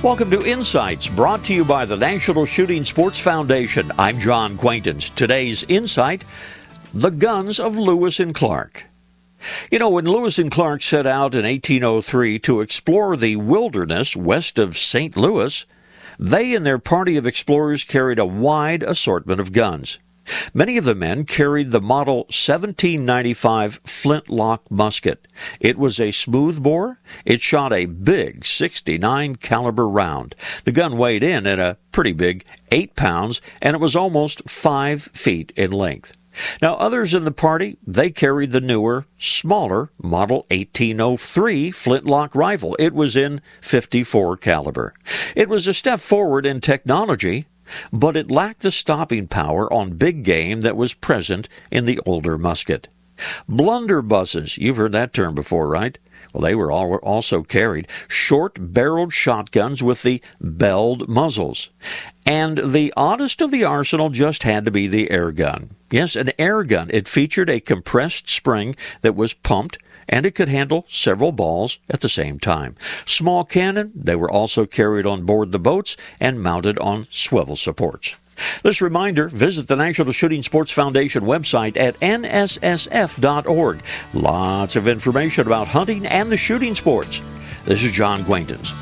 Welcome to Insights, brought to you by the National Shooting Sports Foundation. I'm John Quaintance. Today's Insight The Guns of Lewis and Clark. You know, when Lewis and Clark set out in 1803 to explore the wilderness west of St. Louis, they and their party of explorers carried a wide assortment of guns. Many of the men carried the model 1795 flintlock musket. It was a smoothbore. It shot a big 69 caliber round. The gun weighed in at a pretty big 8 pounds and it was almost 5 feet in length. Now, others in the party, they carried the newer, smaller Model 1803 flintlock rifle. It was in 54 caliber. It was a step forward in technology, but it lacked the stopping power on big game that was present in the older musket. Blunderbusses, you've heard that term before, right? Well, they were also carried short barreled shotguns with the belled muzzles. And the oddest of the arsenal just had to be the air gun. Yes, an air gun. It featured a compressed spring that was pumped and it could handle several balls at the same time. Small cannon, they were also carried on board the boats and mounted on swivel supports. This reminder visit the National Shooting Sports Foundation website at nssf.org. Lots of information about hunting and the shooting sports. This is John Quaintance.